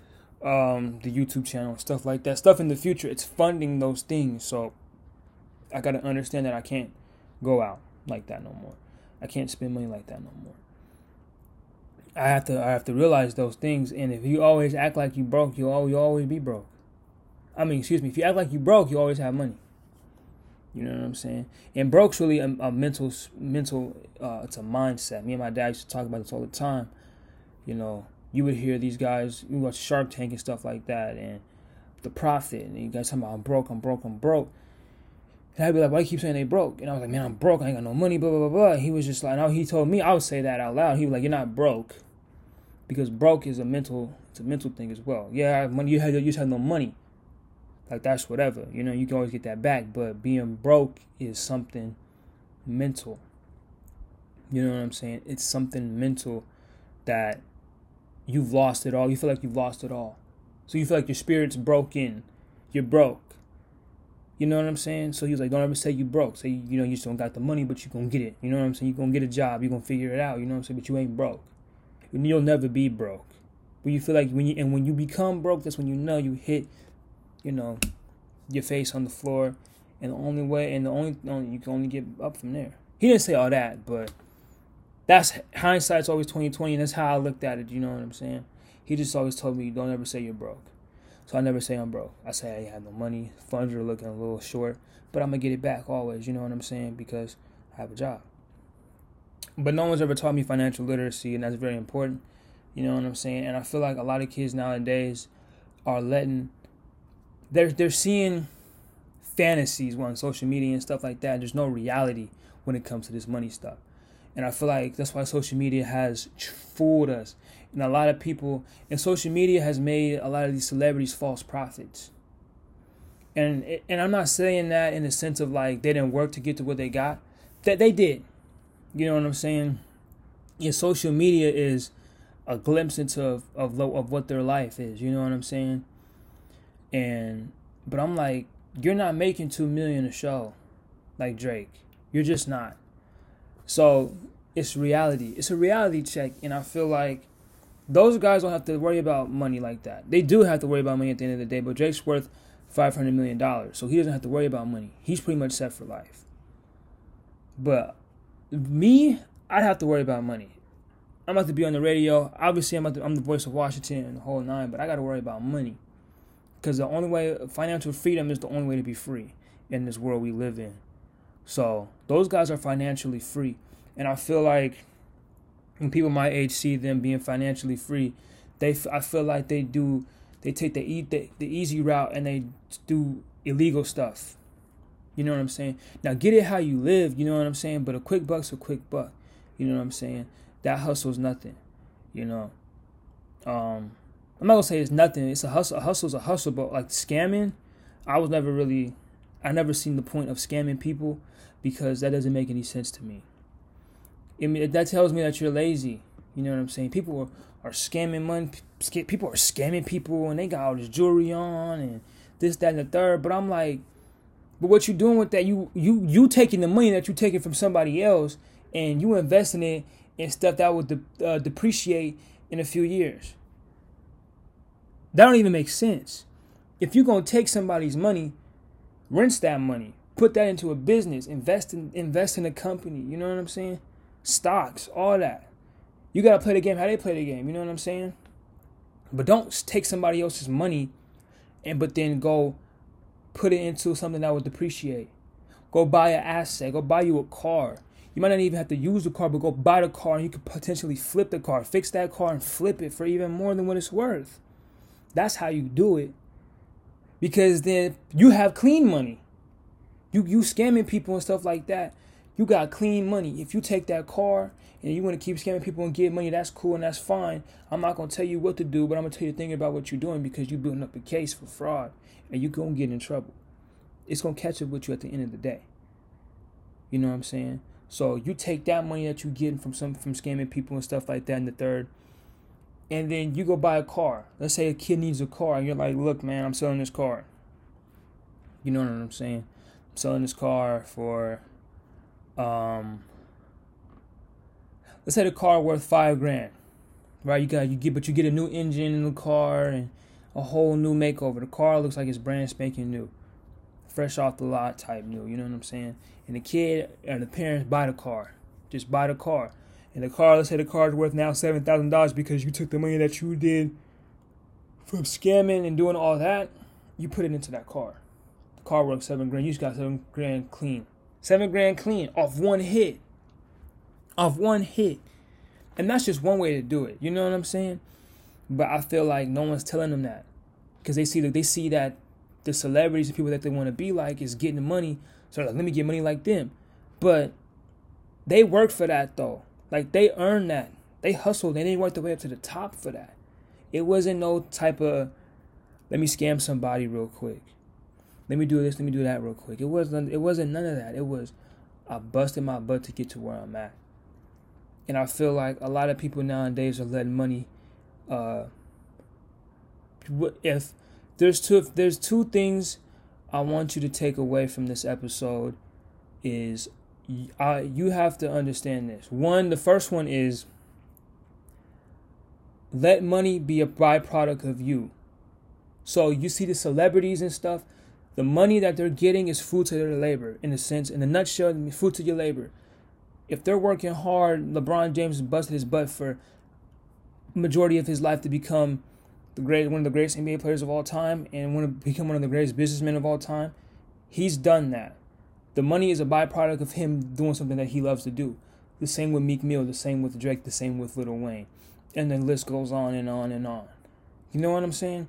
um the YouTube channel and stuff like that. Stuff in the future, it's funding those things. So I gotta understand that I can't go out like that no more. I can't spend money like that no more. I have to I have to realize those things. And if you always act like you broke, you always you always be broke. I mean, excuse me. If you act like you broke, you always have money. You know what I'm saying? And broke's really a, a mental mental. Uh, it's a mindset. Me and my dad used to talk about this all the time. You know, you would hear these guys. You watch Shark Tank and stuff like that, and the profit. And you guys talking about I'm broke, I'm broke, I'm broke. And I'd be like, why you keep saying they broke? And I was like, man, I'm broke. I ain't got no money, blah, blah, blah, blah. He was just like, no, he told me I would say that out loud. He was like, you're not broke. Because broke is a mental, it's a mental thing as well. Yeah, money, you, have, you just have no money. Like, that's whatever. You know, you can always get that back. But being broke is something mental. You know what I'm saying? It's something mental that you've lost it all. You feel like you've lost it all. So you feel like your spirit's broken. You're broke. You know what I'm saying? So he's like, don't ever say you broke. Say you know you just don't got the money, but you gonna get it. You know what I'm saying? You gonna get a job. You gonna figure it out. You know what I'm saying? But you ain't broke. And you'll never be broke. When you feel like when you and when you become broke, that's when you know you hit, you know, your face on the floor, and the only way and the only, only you can only get up from there. He didn't say all that, but that's hindsight's always twenty twenty, and that's how I looked at it. You know what I'm saying? He just always told me, don't ever say you're broke. So I never say I'm broke. I say I have no money. Funds are looking a little short, but I'm gonna get it back always. You know what I'm saying? Because I have a job. But no one's ever taught me financial literacy, and that's very important. You know what I'm saying? And I feel like a lot of kids nowadays are letting they're they're seeing fantasies on social media and stuff like that. There's no reality when it comes to this money stuff. And I feel like that's why social media has fooled us. And a lot of people, and social media has made a lot of these celebrities false prophets. And and I'm not saying that in the sense of like they didn't work to get to what they got. That they did. You know what I'm saying? Yeah, social media is a glimpse into of, of of what their life is. You know what I'm saying? And but I'm like, you're not making two million a show, like Drake. You're just not. So it's reality. It's a reality check, and I feel like those guys don't have to worry about money like that. They do have to worry about money at the end of the day, but Drake's worth five hundred million dollars, so he doesn't have to worry about money. He's pretty much set for life. But me, I'd have to worry about money. I'm about to be on the radio. Obviously, I'm to, I'm the voice of Washington and the whole nine, but I got to worry about money because the only way financial freedom is the only way to be free in this world we live in. So those guys are financially free. And I feel like when people my age see them being financially free, they I feel like they do they take the, e- the the easy route and they do illegal stuff. You know what I'm saying? Now get it how you live, you know what I'm saying? But a quick buck's a quick buck. You know what I'm saying? That hustle's nothing. You know. Um I'm not gonna say it's nothing. It's a hustle. A hustle's a hustle, but like scamming, I was never really I never seen the point of scamming people because that doesn't make any sense to me. I mean, that tells me that you're lazy. You know what I'm saying? People are, are scamming money. People are scamming people, and they got all this jewelry on and this, that, and the third. But I'm like, but what you're doing with that? You you you taking the money that you taking from somebody else, and you investing it in stuff that would de- uh, depreciate in a few years. That don't even make sense. If you're gonna take somebody's money, rinse that money, put that into a business, invest in invest in a company. You know what I'm saying? Stocks, all that. You gotta play the game how they play the game. You know what I'm saying? But don't take somebody else's money and but then go put it into something that will depreciate. Go buy an asset. Go buy you a car. You might not even have to use the car, but go buy the car and you could potentially flip the car, fix that car and flip it for even more than what it's worth. That's how you do it. Because then you have clean money. You you scamming people and stuff like that. You got clean money. If you take that car and you want to keep scamming people and get money, that's cool and that's fine. I'm not gonna tell you what to do, but I'm gonna tell you thinking about what you're doing because you're building up a case for fraud and you're gonna get in trouble. It's gonna catch up with you at the end of the day. You know what I'm saying? So you take that money that you're getting from some from scamming people and stuff like that in the third, and then you go buy a car. Let's say a kid needs a car and you're like, look, man, I'm selling this car. You know what I'm saying? I'm selling this car for um let's say the car worth five grand right you got you get but you get a new engine in the car and a whole new makeover the car looks like it's brand spanking new fresh off the lot type new you know what i'm saying and the kid and the parents buy the car just buy the car and the car let's say the car is worth now seven thousand dollars because you took the money that you did from scamming and doing all that you put it into that car The car worth seven grand. You just got seven grand clean. Seven grand clean off one hit. Off one hit. And that's just one way to do it. You know what I'm saying? But I feel like no one's telling them that. Because they see that they see that the celebrities and people that they want to be like is getting the money. So like, let me get money like them. But they work for that though. Like they earned that. They hustled and they worked their way up to the top for that. It wasn't no type of let me scam somebody real quick let me do this, let me do that real quick. It wasn't it wasn't none of that. It was I busted my butt to get to where I'm at. And I feel like a lot of people nowadays are letting money uh, if there's two if there's two things I want you to take away from this episode is uh, you have to understand this. One, the first one is let money be a byproduct of you. So you see the celebrities and stuff, the money that they're getting is food to their labor, in a sense. In a nutshell, food to your labor. If they're working hard, LeBron James busted his butt for majority of his life to become the great one of the greatest NBA players of all time and want to become one of the greatest businessmen of all time. He's done that. The money is a byproduct of him doing something that he loves to do. The same with Meek Mill, the same with Drake, the same with Lil Wayne. And the list goes on and on and on. You know what I'm saying?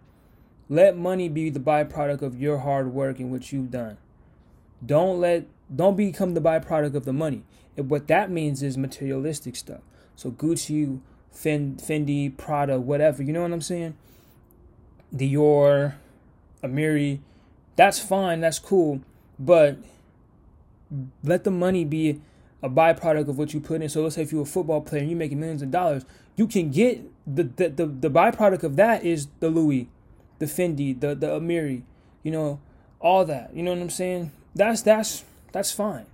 Let money be the byproduct of your hard work and what you've done. Don't let don't become the byproduct of the money. And what that means is materialistic stuff. So Gucci, Fendi, Prada, whatever. You know what I'm saying? Dior, Amiri, that's fine, that's cool, but let the money be a byproduct of what you put in. So let's say if you're a football player and you're making millions of dollars, you can get the the, the, the byproduct of that is the Louis, the Fendi, the the Amiri, you know, all that. You know what I'm saying? That's that's that's fine.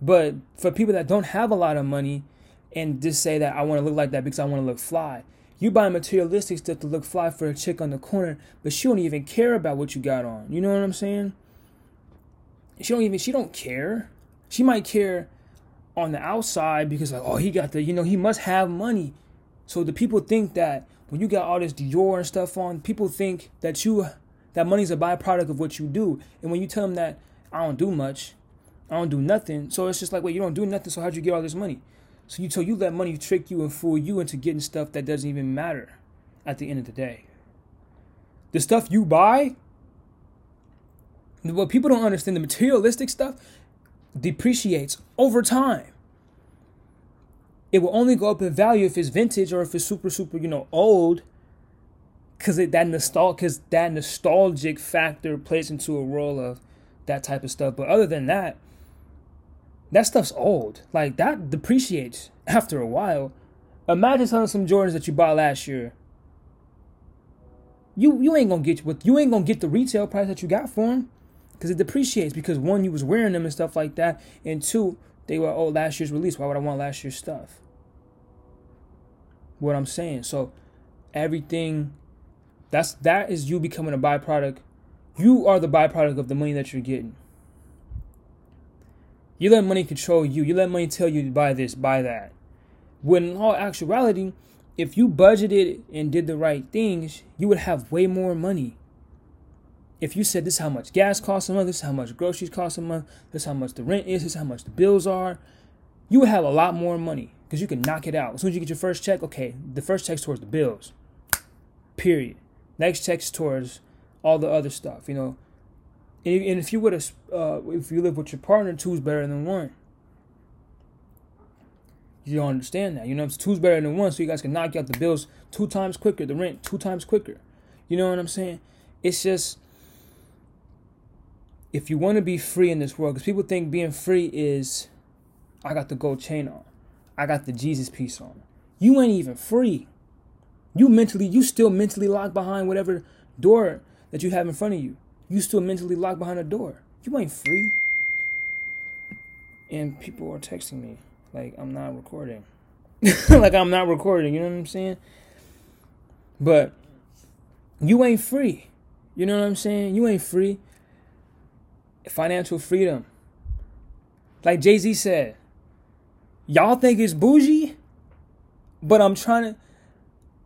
But for people that don't have a lot of money and just say that I want to look like that because I want to look fly, you buy materialistic stuff to look fly for a chick on the corner, but she don't even care about what you got on. You know what I'm saying? She don't even she don't care. She might care on the outside because like, oh, he got the, you know, he must have money. So the people think that when you got all this Dior and stuff on, people think that you that money's a byproduct of what you do. And when you tell them that I don't do much, I don't do nothing, so it's just like, wait, you don't do nothing, so how'd you get all this money? So you so you let money trick you and fool you into getting stuff that doesn't even matter at the end of the day. The stuff you buy, what people don't understand, the materialistic stuff depreciates over time. It will only go up in value if it's vintage or if it's super, super, you know, old. Cause it, that nostal cause that nostalgic factor plays into a role of that type of stuff. But other than that, that stuff's old. Like that depreciates after a while. Imagine selling some Jordans that you bought last year. You you ain't gonna get you ain't gonna get the retail price that you got for them, because it depreciates. Because one, you was wearing them and stuff like that, and two, they were oh last year's release. Why would I want last year's stuff? What I'm saying. So everything that's that is you becoming a byproduct. You are the byproduct of the money that you're getting. You let money control you. You let money tell you to buy this, buy that. When in all actuality, if you budgeted and did the right things, you would have way more money. If you said this is how much gas costs a month, this is how much groceries cost a month, this is how much the rent is, this is how much the bills are, you would have a lot more money because you can knock it out. As soon as you get your first check, okay, the first check's towards the bills. Period. Next check's towards all the other stuff, you know, and if you would have, uh, if you live with your partner, two's better than one. You don't understand that. You know, it's two's better than one, so you guys can knock out the bills two times quicker, the rent two times quicker. You know what I'm saying? It's just if you want to be free in this world, because people think being free is I got the gold chain on, I got the Jesus piece on. You ain't even free. You mentally, you still mentally locked behind whatever door that you have in front of you you still mentally locked behind a door. You ain't free. And people are texting me like I'm not recording. like I'm not recording, you know what I'm saying? But you ain't free. You know what I'm saying? You ain't free. Financial freedom. Like Jay Z said, y'all think it's bougie, but I'm trying to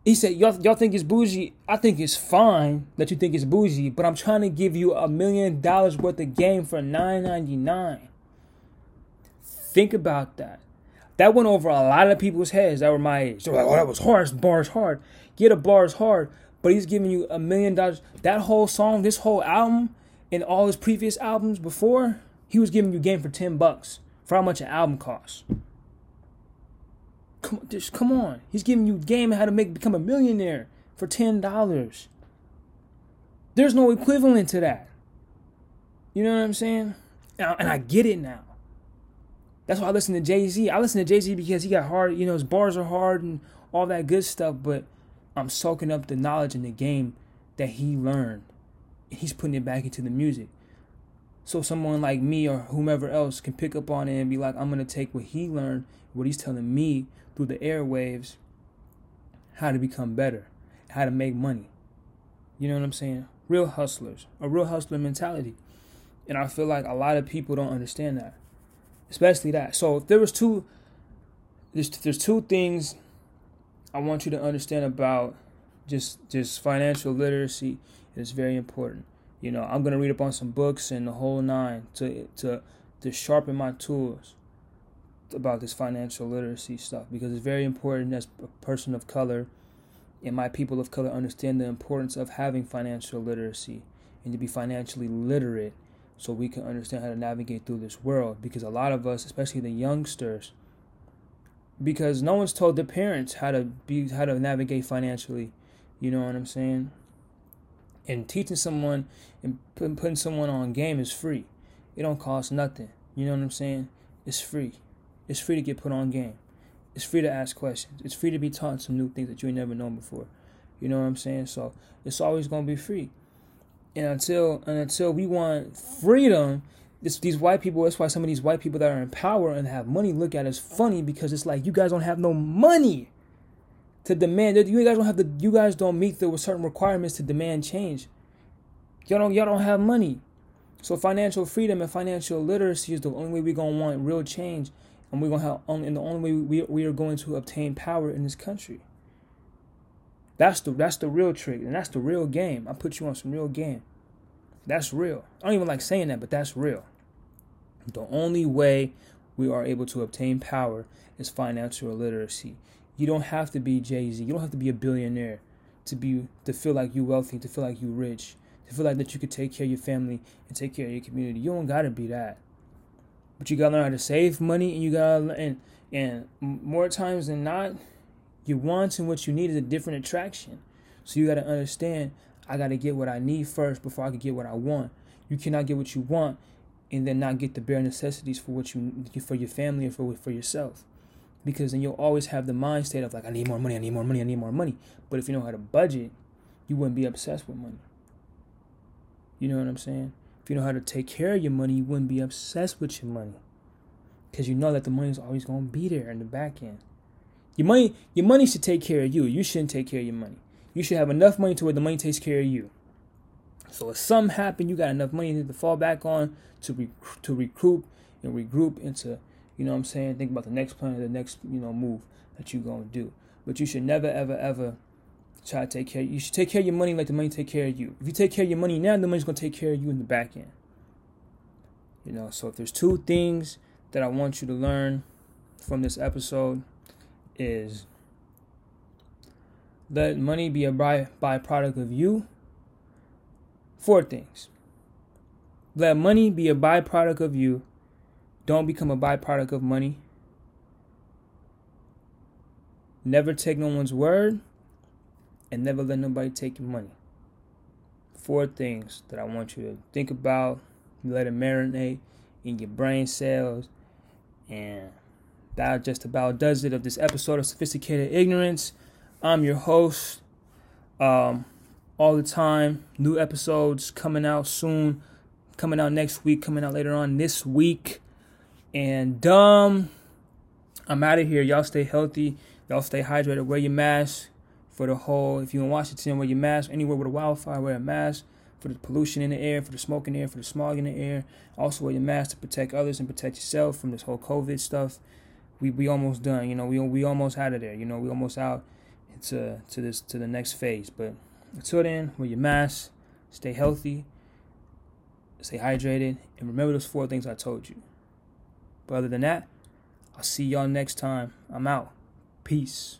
he said, y'all, y'all think it's bougie. I think it's fine that you think it's bougie, but I'm trying to give you a million dollars worth of game for nine ninety nine. Think about that. That went over a lot of people's heads that were my age. They're like, oh, that was hard. Bars hard. Get a bars hard. But he's giving you a million dollars. That whole song, this whole album, and all his previous albums before, he was giving you game for 10 bucks for how much an album costs. Come, just come on. He's giving you game how to make become a millionaire for ten dollars. There's no equivalent to that. You know what I'm saying? And, and I get it now. That's why I listen to Jay Z. I listen to Jay Z because he got hard. You know, his bars are hard and all that good stuff. But I'm soaking up the knowledge in the game that he learned. And he's putting it back into the music. So someone like me or whomever else can pick up on it and be like, I'm gonna take what he learned, what he's telling me through the airwaves, how to become better, how to make money. You know what I'm saying? Real hustlers, a real hustler mentality. And I feel like a lot of people don't understand that. Especially that. So there was two there's there's two things I want you to understand about just just financial literacy. is very important. You know, I'm gonna read up on some books and the whole nine to to to sharpen my tools about this financial literacy stuff because it's very important as a person of color and my people of color understand the importance of having financial literacy and to be financially literate so we can understand how to navigate through this world because a lot of us especially the youngsters because no one's told their parents how to be how to navigate financially you know what i'm saying and teaching someone and putting someone on game is free. It don't cost nothing. You know what I'm saying? It's free. It's free to get put on game. It's free to ask questions. It's free to be taught some new things that you ain't never known before. You know what I'm saying? So it's always gonna be free. And until and until we want freedom, this, these white people, that's why some of these white people that are in power and have money look at us funny because it's like you guys don't have no money to demand you guys don't have the you guys don't meet the certain requirements to demand change. Y'all don't y'all don't have money. So financial freedom and financial literacy is the only way we're gonna want real change and we're gonna have only and the only way we, we are going to obtain power in this country. That's the that's the real trick and that's the real game. I put you on some real game. That's real. I don't even like saying that, but that's real. The only way we are able to obtain power is financial literacy. You don't have to be Jay Z. You don't have to be a billionaire to be to feel like you're wealthy, to feel like you're rich, to feel like that you could take care of your family and take care of your community. You don't gotta be that. But you gotta learn how to save money, and you gotta and and more times than not, your wants and what you need is a different attraction. So you gotta understand. I gotta get what I need first before I can get what I want. You cannot get what you want and then not get the bare necessities for what you for your family or for for yourself because then you'll always have the mind state of like I need more money, I need more money, I need more money. But if you know how to budget, you wouldn't be obsessed with money. You know what I'm saying? If you know how to take care of your money, you wouldn't be obsessed with your money. Cause you know that the money's always gonna be there in the back end. Your money your money should take care of you. You shouldn't take care of your money. You should have enough money to where the money takes care of you. So if something happened, you got enough money to fall back on to rec- to recruit and regroup into you know what I'm saying? Think about the next plan, the next, you know, move that you're gonna do. But you should never, ever, ever try to take care. You should take care of your money like the money take care of you. If you take care of your money now, the money's gonna take care of you in the back end. You know, so if there's two things that I want you to learn from this episode is let money be a by byproduct of you. Four things. Let money be a byproduct of you don't become a byproduct of money. Never take no one's word and never let nobody take your money. Four things that I want you to think about, let it marinate in your brain cells, and that just about does it of this episode of Sophisticated Ignorance. I'm your host. Um, all the time, new episodes coming out soon, coming out next week, coming out later on this week. And um, I'm out of here. Y'all stay healthy. Y'all stay hydrated. Wear your mask for the whole. If you're in Washington, wear your mask. Anywhere with a wildfire, wear a mask for the pollution in the air, for the smoke in the air, for the smog in the air. Also wear your mask to protect others and protect yourself from this whole COVID stuff. We we almost done. You know, we we almost out of there. You know, we almost out to to this to the next phase. But until then, wear your mask. Stay healthy. Stay hydrated, and remember those four things I told you. But other than that, I'll see y'all next time. I'm out. Peace.